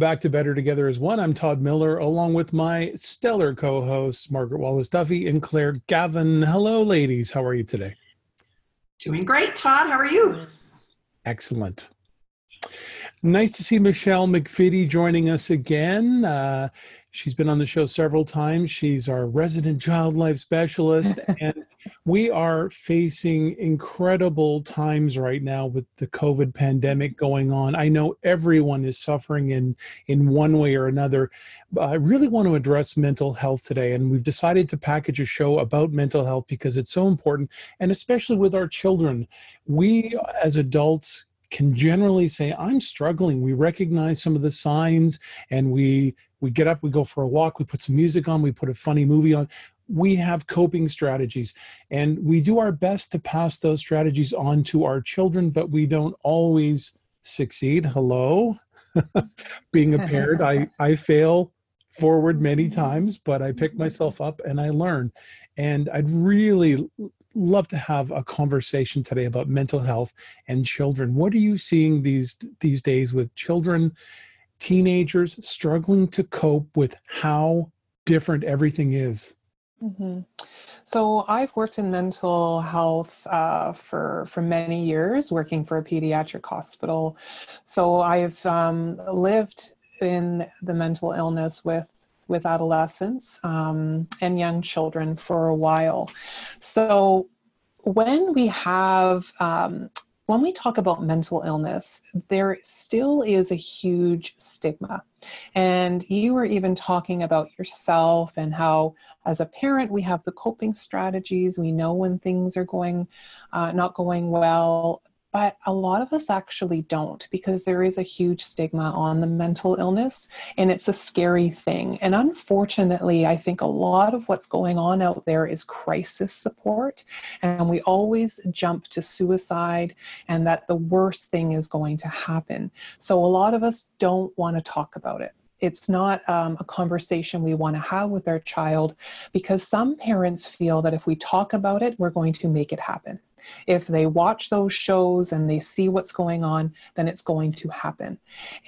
Back to Better Together as One. I'm Todd Miller, along with my stellar co hosts, Margaret Wallace Duffy and Claire Gavin. Hello, ladies. How are you today? Doing great, Todd. How are you? Excellent. Nice to see Michelle McVitie joining us again. Uh, she's been on the show several times. She's our resident child life specialist, and we are facing incredible times right now with the COVID pandemic going on. I know everyone is suffering in in one way or another. But I really want to address mental health today, and we've decided to package a show about mental health because it's so important, and especially with our children. We as adults can generally say i'm struggling we recognize some of the signs and we we get up we go for a walk we put some music on we put a funny movie on we have coping strategies and we do our best to pass those strategies on to our children but we don't always succeed. Hello? Being a parent i i fail forward many mm-hmm. times but i pick mm-hmm. myself up and i learn. And i'd really love to have a conversation today about mental health and children. What are you seeing these these days with children, teenagers struggling to cope with how different everything is? Mm-hmm. So I've worked in mental health uh, for for many years, working for a pediatric hospital. So I've um, lived in the mental illness with with adolescents um, and young children for a while. So when we have um, when we talk about mental illness, there still is a huge stigma. And you were even talking about yourself and how, as a parent, we have the coping strategies. We know when things are going uh, not going well, but a lot of us actually don't because there is a huge stigma on the mental illness and it's a scary thing. And unfortunately, I think a lot of what's going on out there is crisis support. And we always jump to suicide and that the worst thing is going to happen. So a lot of us don't want to talk about it it's not um, a conversation we want to have with our child because some parents feel that if we talk about it, we're going to make it happen. If they watch those shows and they see what's going on, then it's going to happen.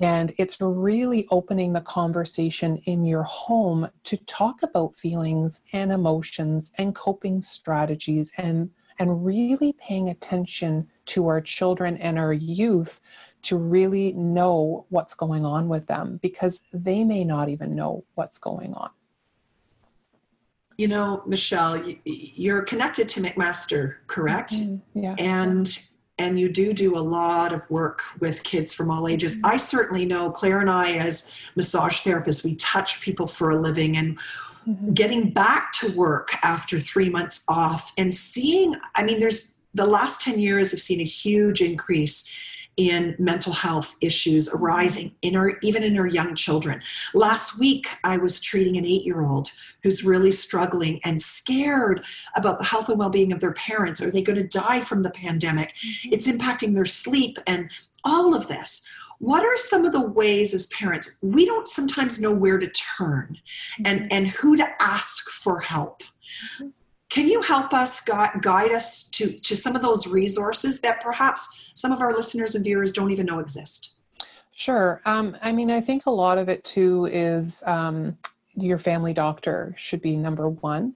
And it's really opening the conversation in your home to talk about feelings and emotions and coping strategies and and really paying attention to our children and our youth to really know what's going on with them because they may not even know what's going on you know, Michelle, you're connected to McMaster, correct? Mm-hmm. Yeah. And and you do do a lot of work with kids from all ages. Mm-hmm. I certainly know Claire and I, as massage therapists, we touch people for a living and. Mm-hmm. Getting back to work after three months off and seeing, I mean, there's the last 10 years have seen a huge increase in mental health issues arising in our even in our young children. Last week I was treating an 8-year-old who's really struggling and scared about the health and well-being of their parents. Are they going to die from the pandemic? Mm-hmm. It's impacting their sleep and all of this what are some of the ways as parents we don't sometimes know where to turn and mm-hmm. and who to ask for help mm-hmm. Can you help us guide us to, to some of those resources that perhaps some of our listeners and viewers don't even know exist? Sure. Um, I mean, I think a lot of it too is um, your family doctor should be number one.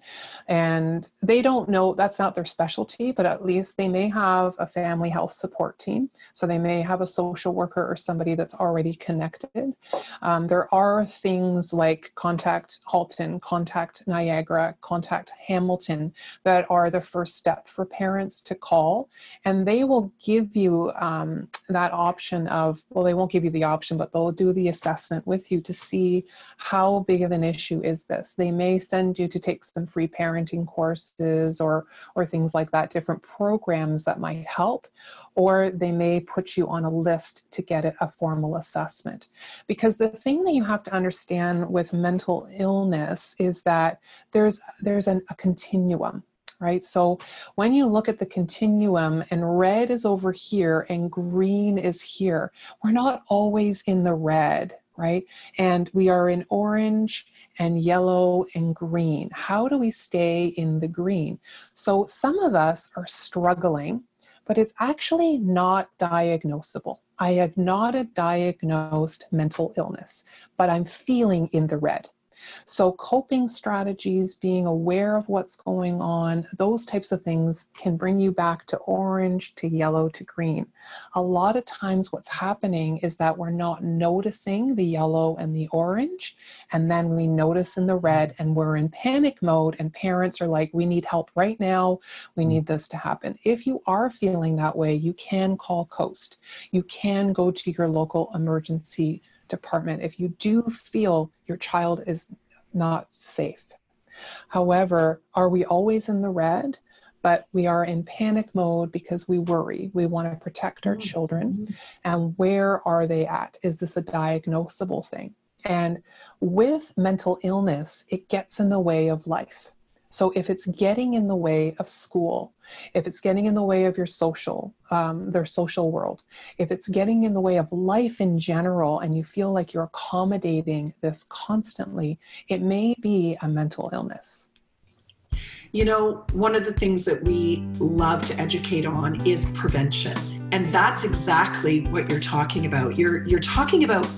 And they don't know that's not their specialty, but at least they may have a family health support team. So they may have a social worker or somebody that's already connected. Um, there are things like Contact Halton, Contact Niagara, Contact Hamilton that are the first step for parents to call. And they will give you um, that option of, well, they won't give you the option, but they'll do the assessment with you to see how big of an issue is this. They may send you to take some free parenting courses or, or things like that, different programs that might help, or they may put you on a list to get a formal assessment. Because the thing that you have to understand with mental illness is that there's, there's an, a continuum right? So when you look at the continuum and red is over here and green is here, we're not always in the red, right? And we are in orange and yellow and green. How do we stay in the green? So some of us are struggling but it's actually not diagnosable. I have not a diagnosed mental illness, but I'm feeling in the red. So, coping strategies, being aware of what's going on, those types of things can bring you back to orange, to yellow, to green. A lot of times, what's happening is that we're not noticing the yellow and the orange, and then we notice in the red, and we're in panic mode, and parents are like, We need help right now. We mm. need this to happen. If you are feeling that way, you can call COAST. You can go to your local emergency department if you do feel your child is not safe. However, are we always in the red? But we are in panic mode because we worry. We want to protect our mm-hmm. children. And where are they at? Is this a diagnosable thing? And with mental illness, it gets in the way of life. So if it's getting in the way of school, if it's getting in the way of your social, um, their social world, if it's getting in the way of life in general, and you feel like you're accommodating this constantly, it may be a mental illness. You know, one of the things that we love to educate on is prevention. And that's exactly what you're talking about. You're you're talking about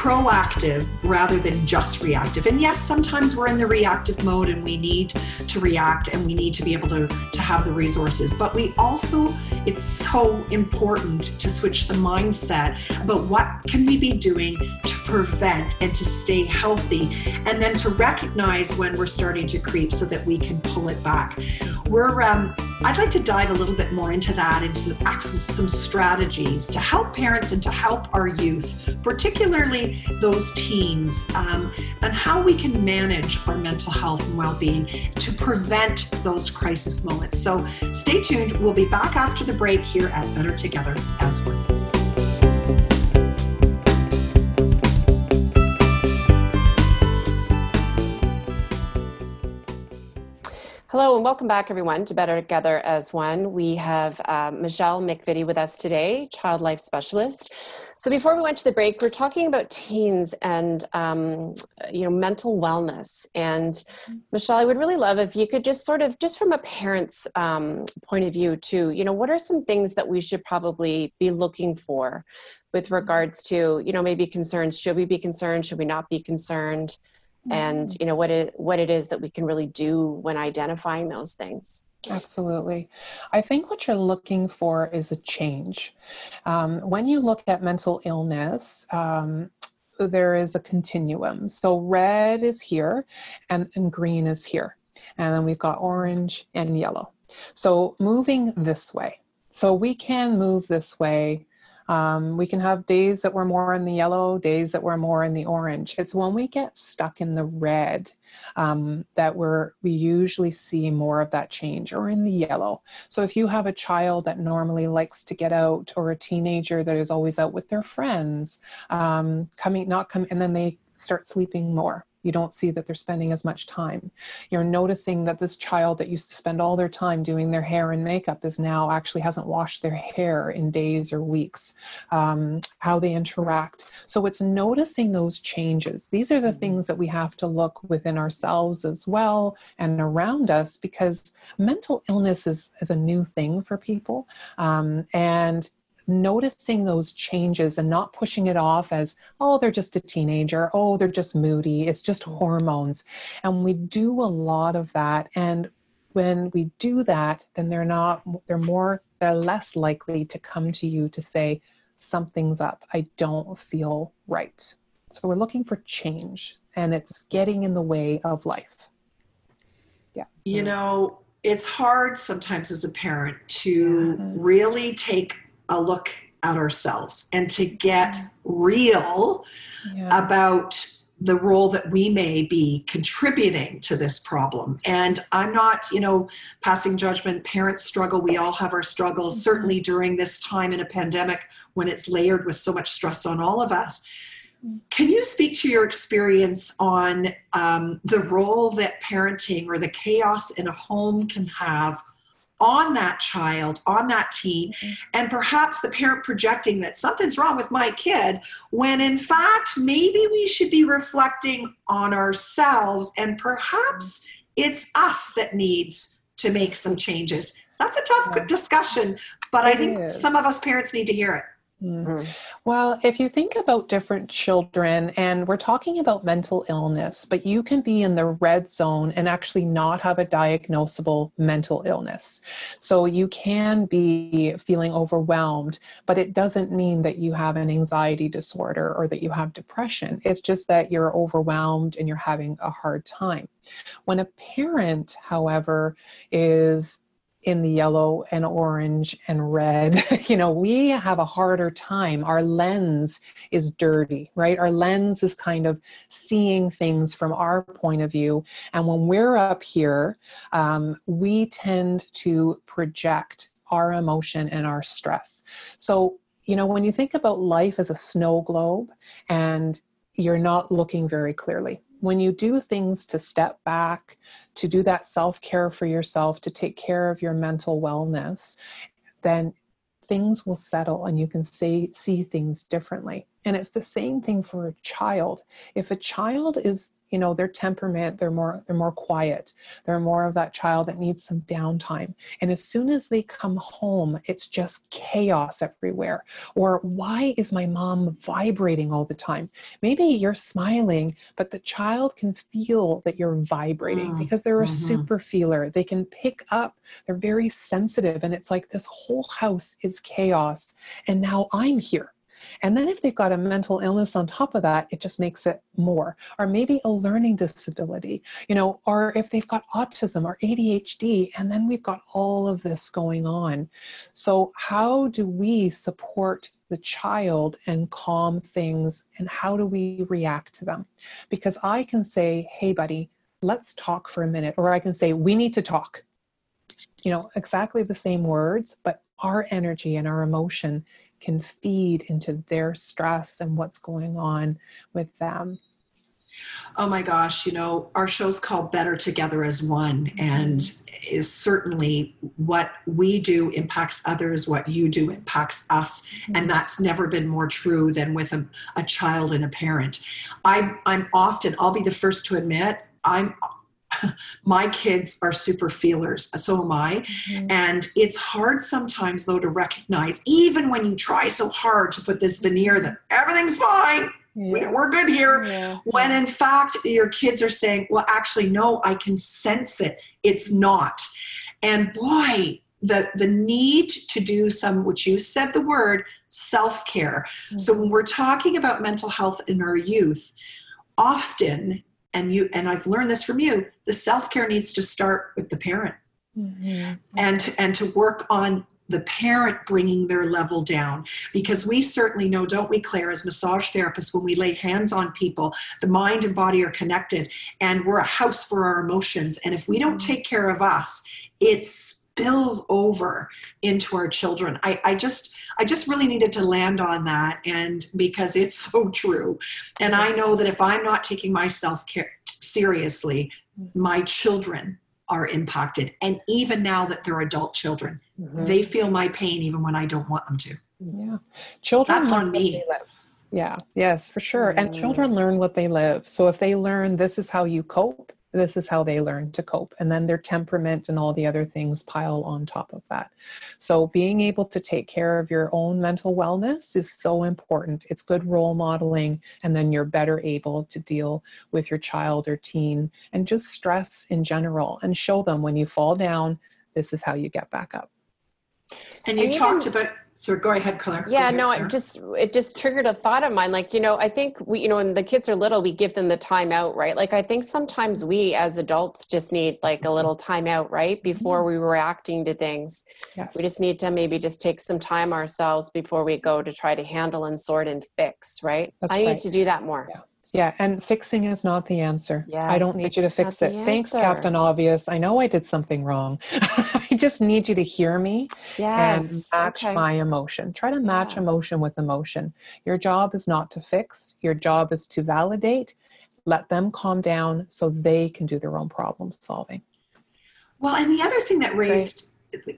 proactive rather than just reactive. And yes, sometimes we're in the reactive mode and we need to react and we need to be able to, to have the resources. But we also, it's so important to switch the mindset about what can we be doing to prevent and to stay healthy and then to recognize when we're starting to creep so that we can pull it back. We're um, I'd like to dive a little bit more into that, into some strategies to help parents and to help our youth, particularly those teens, um, and how we can manage our mental health and well being to prevent those crisis moments. So stay tuned. We'll be back after the break here at Better Together as one. Hello and welcome back, everyone, to Better Together as One. We have uh, Michelle McVitie with us today, child life specialist. So before we went to the break, we're talking about teens and um, you know mental wellness. And Michelle, I would really love if you could just sort of, just from a parent's um, point of view, too. You know, what are some things that we should probably be looking for with regards to you know maybe concerns? Should we be concerned? Should we not be concerned? And mm-hmm. you know what it what it is that we can really do when identifying those things Absolutely. I think what you're looking for is a change. Um, when you look at mental illness, um, there is a continuum. So red is here and, and green is here. And then we've got orange and yellow. So moving this way. So we can move this way um, we can have days that we're more in the yellow, days that we're more in the orange. It's when we get stuck in the red um, that we're we usually see more of that change, or in the yellow. So if you have a child that normally likes to get out, or a teenager that is always out with their friends, um, coming not coming, and then they start sleeping more you don't see that they're spending as much time. You're noticing that this child that used to spend all their time doing their hair and makeup is now actually hasn't washed their hair in days or weeks, um, how they interact. So it's noticing those changes. These are the mm-hmm. things that we have to look within ourselves as well and around us because mental illness is, is a new thing for people. Um, and noticing those changes and not pushing it off as, oh, they're just a teenager, oh, they're just moody, it's just hormones. And we do a lot of that. And when we do that, then they're not, they're more, they're less likely to come to you to say, something's up, I don't feel right. So we're looking for change and it's getting in the way of life. Yeah. You know, it's hard sometimes as a parent to yeah. really take a look at ourselves and to get real yeah. about the role that we may be contributing to this problem. And I'm not, you know, passing judgment. Parents struggle. We all have our struggles, mm-hmm. certainly during this time in a pandemic when it's layered with so much stress on all of us. Mm. Can you speak to your experience on um, the role that parenting or the chaos in a home can have on that child, on that teen, mm-hmm. and perhaps the parent projecting that something's wrong with my kid, when in fact, maybe we should be reflecting on ourselves and perhaps it's us that needs to make some changes. That's a tough discussion, but I think some of us parents need to hear it. Mm. Mhm. Well, if you think about different children, and we're talking about mental illness, but you can be in the red zone and actually not have a diagnosable mental illness. So you can be feeling overwhelmed, but it doesn't mean that you have an anxiety disorder or that you have depression. It's just that you're overwhelmed and you're having a hard time. When a parent, however, is in the yellow and orange and red, you know, we have a harder time. Our lens is dirty, right? Our lens is kind of seeing things from our point of view. And when we're up here, um, we tend to project our emotion and our stress. So, you know, when you think about life as a snow globe and you're not looking very clearly, when you do things to step back, to do that self care for yourself, to take care of your mental wellness, then things will settle and you can see, see things differently. And it's the same thing for a child. If a child is you know their temperament they're more they're more quiet. They're more of that child that needs some downtime. And as soon as they come home it's just chaos everywhere. Or why is my mom vibrating all the time? Maybe you're smiling but the child can feel that you're vibrating Mm, because they're a mhm. super feeler. They can pick up they're very sensitive and it's like this whole house is chaos. And now i'm here and then if they've got a mental illness on top of that, it just makes it more. Or maybe a learning disability, you know, or if they've got autism or ADHD, and then we've got all of this going on. So, how do we support the child and calm things? And how do we react to them? Because I can say, hey, buddy, let's talk for a minute. Or I can say, we need to talk. You know, exactly the same words, but our energy and our emotion can feed into their stress and what's going on with them. Oh my gosh, you know, our show's called Better Together as One, mm-hmm. and is certainly what we do impacts others, what you do impacts us. And mm-hmm. that's never been more true than with a, a child and a parent. I, I'm often, I'll be the first to admit, I'm my kids are super feelers so am i. Mm-hmm. And it's hard sometimes though to recognize even when you try so hard to put this veneer that everything's fine Yeah. we're good here Yeah. when in fact your kids are saying well actually no i can sense it. It's not. And boy the the need to do some which you said the word self-care. Mm-hmm. So when we're talking about mental health in our youth often and you and i've learned this from you the self-care needs to start with the parent. Mhm. and to, and to work on the parent bringing their level down. Because we certainly know don't we claire as massage therapists when we lay hands on people the mind and body are connected and we're a house for our emotions. And if we don't take care of us it spills over into our children i, I just i just really needed to land on that and because it's so true and i know that if i'm not taking my self-care seriously my children are impacted and even now that they're adult children Mhm. they feel my pain even when i don't want them to Yeah. Children That's learn on what me. they live. Yeah. Yes, for sure. And Mm. children learn what they live. So if they learn this is how you cope, this is how they learn to cope. And then their temperament and all the other things pile on top of that. So being able to take care of your own mental wellness is so important. It's good role modeling. And then you're better able to deal with your child or teen and just stress in general and show them when you fall down, this is how you get back up. and you And talked even- about so go ahead claire Yeah, no, it just it just triggered a thought of mine. Like, you know, I think we, you know, when the kids are little, we give them the time out, right? Like, I think sometimes we as adults just need like a little time out, right, before we reacting to things. Yes. We just need to maybe just take some time ourselves before we go to try to handle and sort and fix, right? That's I need right. to do that more. Yeah. Yeah, and fixing is not the answer. I don't need you to fix it. Thanks. Captain Obvious. I know I did something wrong. I just need you to hear me and match okay. my emotion. Try to match Yeah. emotion with emotion. Your job is not to fix, your job is to validate. Let them calm down so they can do their own problem solving. well and the other thing that great. raised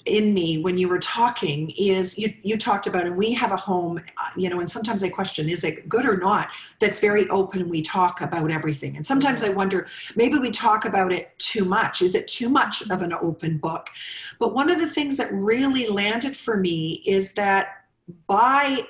in me when you were talking is you, you talked about and we have a home uh, you know and sometimes i question is it good or not that's very open we talk about everything. And sometimes i wonder maybe we talk about it too much. Is it too much of an open book? But one of the things that really landed for me is that by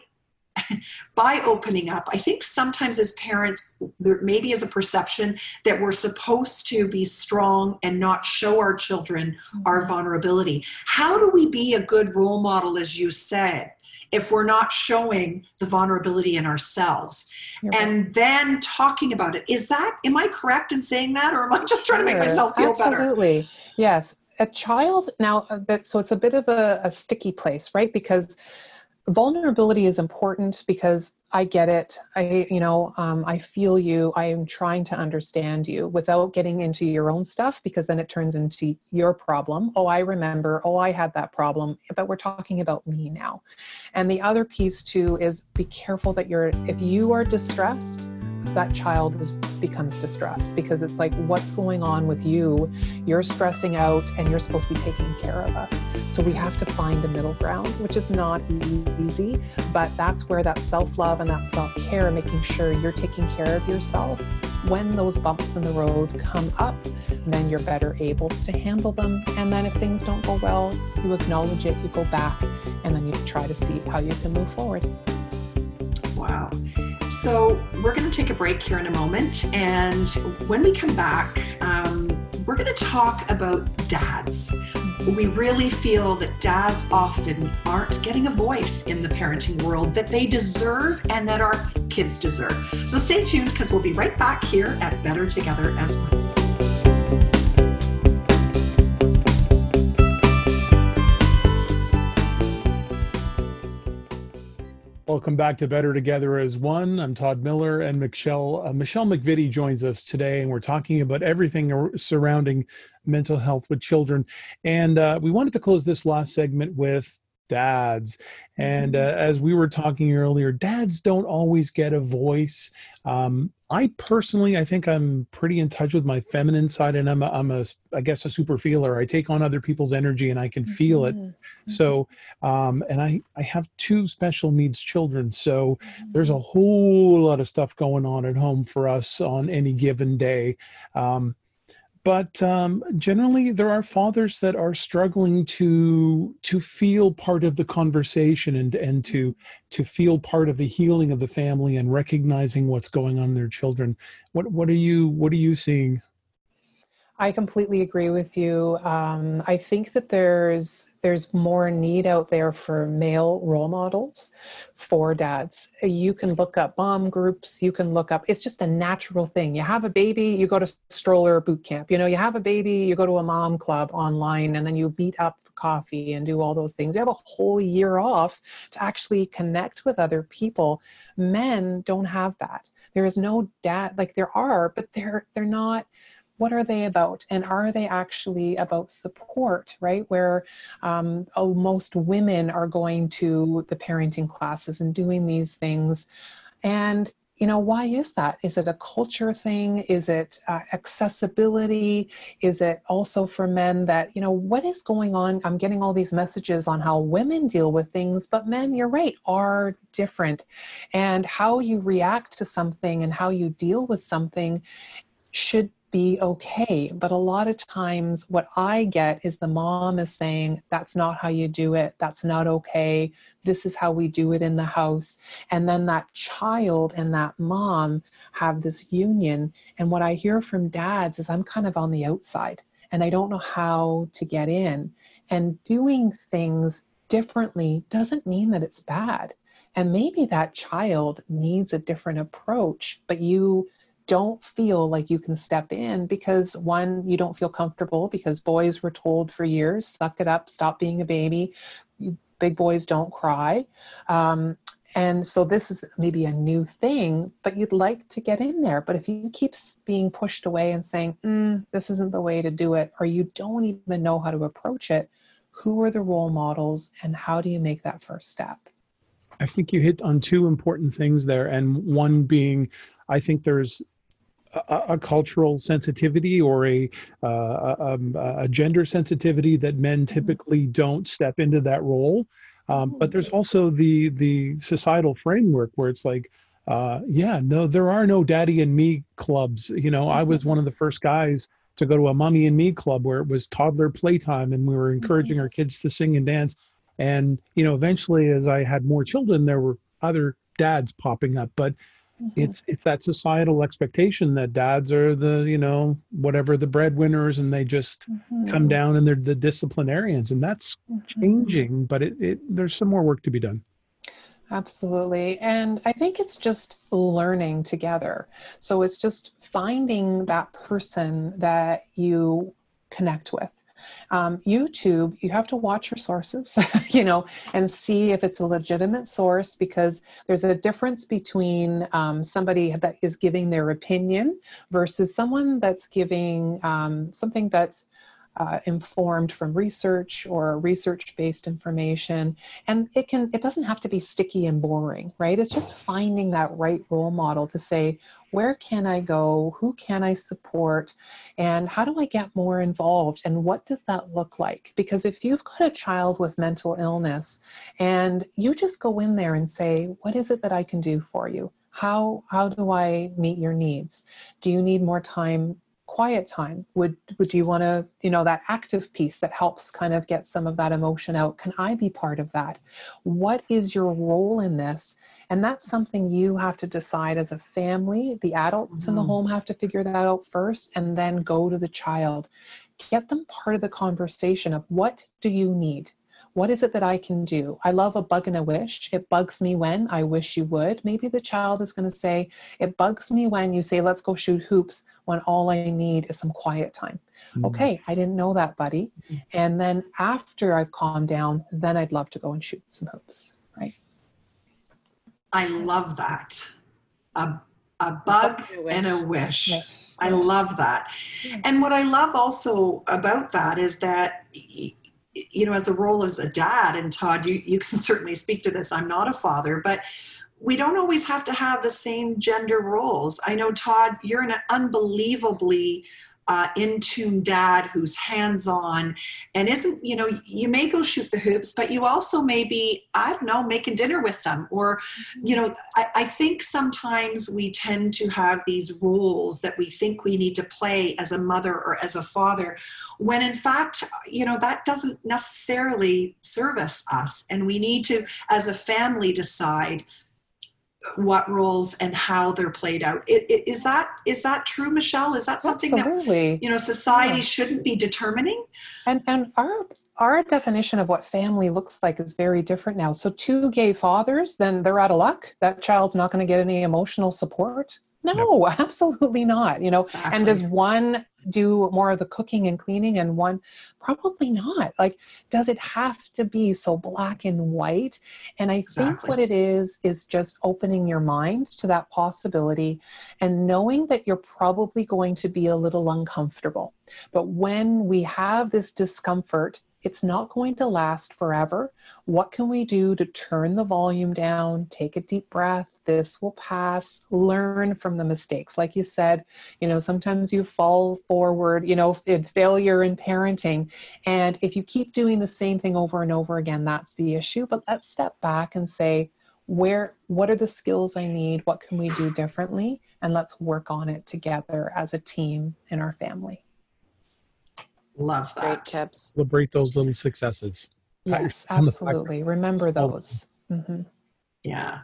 by opening up i think sometimes as parents there maybe is a perception that we're supposed to be strong and not show our children mm-hmm. our vulnerability. How do we be a good role model as you said if we're not showing the vulnerability in ourselves? You're and then talking about it is that am i correct in saying that or am i just trying to make myself feel absolutely. better? Absolutely. Yes. A child now uh, so it's a bit of a, a sticky place right? Because vulnerability is important because I get it. I, you know, um, I feel you. I am trying to understand you without getting into your own stuff because then it turns into your problem. Oh, I remember. Oh, I had that problem. But we're talking about me now. And the other piece too is be careful that you're, if you are distressed, that child is, becomes distressed because it's like, what's going on with you? You're stressing out and you're supposed to be taking care of us. So we have to find a middle ground, which is not easy, but that's where that self love and that self care, making sure you're taking care of yourself. When those bumps in the road come up, then you're better able to handle them. And then if things don't go well, you acknowledge it, you go back, and then you try to see how you can move forward. Wow. So, we're going to take a break here in a moment. And when we come back, um, we're going to talk about dads. We really feel that dads often aren't getting a voice in the parenting world that they deserve and that our kids deserve. So, stay tuned because we'll be right back here at Better Together as One. Welcome back to Better Together as One. I'm Todd Miller, and Michelle uh, Michelle McVitie joins us today, and we're talking about everything surrounding mental health with children. And uh, we wanted to close this last segment with dads. And mm-hmm. uh, as we were talking earlier, dads don't always get a voice. Um, I personally, I think I'm pretty in touch with my feminine side, and I'm a, I'm a, I guess, a super feeler. I take on other people's energy, and I can feel it. Mm-hmm. So, um, and I, I have two special needs children, so there's a mm-hmm. whole lot of stuff going on at home for us on any given day. Um, but um, generally there are fathers that are struggling to to feel part of the conversation and and to to feel part of the healing of the family and recognizing what's going on in their children. What what are you what are you seeing I completely agree with you. Um, I think that there's there's more need out there for male role models for dads. You can look up mom groups. You can look up. It's just a natural thing. You have a baby, you go to stroller boot camp. You know, you have a baby, you go to a mom club online, and then you meet up coffee and do all those things. You have a whole year off to actually connect with other people. Men don't have that. There is no dad. Like there are, but they're they're not what are they about? And are they actually about support right? Where um, oh, most women are going to the parenting classes and doing these things. And you know why is that? Is it a culture thing? Is it uh, accessibility? Is it also for men that you know what is going on? I'm getting all these messages on how women deal with things but men you're right are different. And how you react to something and how you deal with something should be okay. But a lot of times, what I get is the mom is saying, That's not how you do it. That's not okay. This is how we do it in the house. And then that child and that mom have this union. And what I hear from dads is, I'm kind of on the outside and I don't know how to get in. And doing things differently doesn't mean that it's bad. And maybe that child needs a different approach, but you don't feel like you can step in because one, you don't feel comfortable because boys were told for years, suck it up, stop being a baby. Big boys don't cry. Um, and so this is maybe a new thing, but you'd like to get in there. But if you keep being pushed away and saying, mm, this isn't the way to do it, or you don't even know how to approach it, who are the role models and how do you make that first step? I think you hit on two important things there. And one being, I think there's a, a, cultural sensitivity or a, uh, a, um, a, gender sensitivity that men mm-hmm. typically don't step into that role. Um, but there's also the the societal framework where it's like, uh, yeah, no, there are no daddy and me clubs. You know, I was one of the first guys to go to a mommy and me club where it was toddler playtime and we were encouraging mm-hmm. our kids to sing and dance. And you know, eventually, as I had more children, there were other dads popping up, but Mm-hmm. It's it's that societal expectation that dads are the you know whatever the breadwinners and they just mm-hmm. come down and they're the disciplinarians and that's mm-hmm. changing, but it, it there's some more work to be done. Absolutely. And I think it's just learning together. So it's just finding that person that you connect with. Um, YouTube, you have to watch your sources, you know, and see if it's a legitimate source because there's a difference between um, somebody that is giving their opinion versus someone that's giving um, something that's uh, informed from research or research-based information and it can it doesn't have to be sticky and boring right it's just finding that right role model to say where can I go? Who can I support? And how do I get more involved? And what does that look like? Because if you've got a child with mental illness and you just go in there and say, what is it that I can do for you? How, how do I meet your needs? Do you need more time quiet time would would you want to you know that active piece that helps kind of get some of that emotion out? Can i be part of that? What is your role in this? And that's something you have to decide as a family. The adults mm-hmm. in the mm-hmm. home have to figure that out first and then go to the child. Get them part of the conversation of what do you need what is it that I can do? I love a bug and a wish. It bugs me when I wish you would. Maybe the child is going to say, It bugs me when you say, Let's go shoot hoops when all I need is some quiet time. Mm-hmm. Okay, I didn't know that, buddy. Mm-hmm. And then after I've calmed down, then I'd love to go and shoot some hoops, right? I love that. A, a bug and a wish. Yes. I love that. And what I love also about that is that you know, as a role as a dad, and Todd, you, you can certainly speak to this. I'm not a father, but we don't always have to have the same gender roles. I know, Todd, you're an unbelievably uh, in tune dad who's hands on and isn't, you know, you may go shoot the hoops, but you also may be, I don't know, making dinner with them. Or, mm-hmm. you know, I, I think sometimes we tend to have these roles that we think we need to play as a mother or as a father, when in fact, you know, that doesn't necessarily service us. And we need to, as a family, decide what roles and how they're played out. Is that is that true, Michelle? Is that something Absolutely. that you know society yeah. shouldn't be determining? And and our our definition of what family looks like is very different now. So two gay fathers, then they're out of luck. That child's not going to get any emotional support. No, absolutely not. You know, exactly. and does one do more of the cooking and cleaning and one probably not like does it have to be so black and white and i exactly. think what it is is just opening your mind to that possibility and knowing that you're probably going to be a little uncomfortable but when we have this discomfort it's not going to last forever. What can we do to turn the volume down, take a deep breath? This will pass. Learn from the mistakes. Like you said, you know, sometimes you fall forward, you know, in failure in parenting. And if you keep doing the same thing over and over again, that's the issue. But let's step back and say, where what are the skills i need what can we do differently and let's work on it together as a team in our family Love that. Great tips. Celebrate those little successes. Yes, absolutely. Remember those. Mm-hmm. Yeah.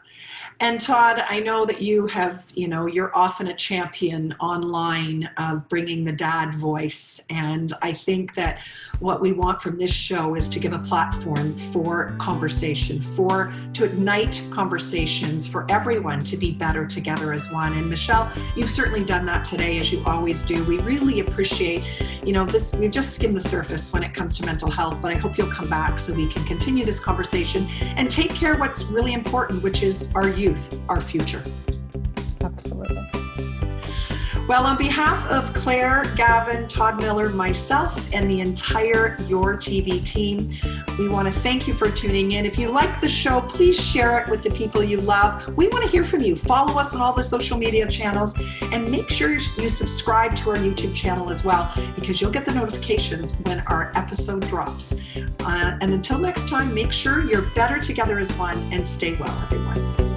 And Todd, I know that you have, you know, you're often a champion online of bringing the dad voice. And I think that what we want from this show is to give a platform for conversation, for to ignite conversations for everyone to be better together as one. And Michelle, you've certainly done that today, as you always do. We really appreciate, you know, this, we've just skimmed the surface when it comes to mental health, but I hope you'll come back so we can continue this conversation and take care what's really important, which is our youth, our future. Absolutely. Well, on behalf of Claire, Gavin, Todd Miller, myself, and the entire Your TV team, we want to thank you for tuning in. If you like the show, please share it with the people you love. We want to hear from you. Follow us on all the social media channels and make sure you subscribe to our YouTube channel as well because you'll get the notifications when our episode drops. Uh, and until next time, make sure you're better together as one and stay well, everyone.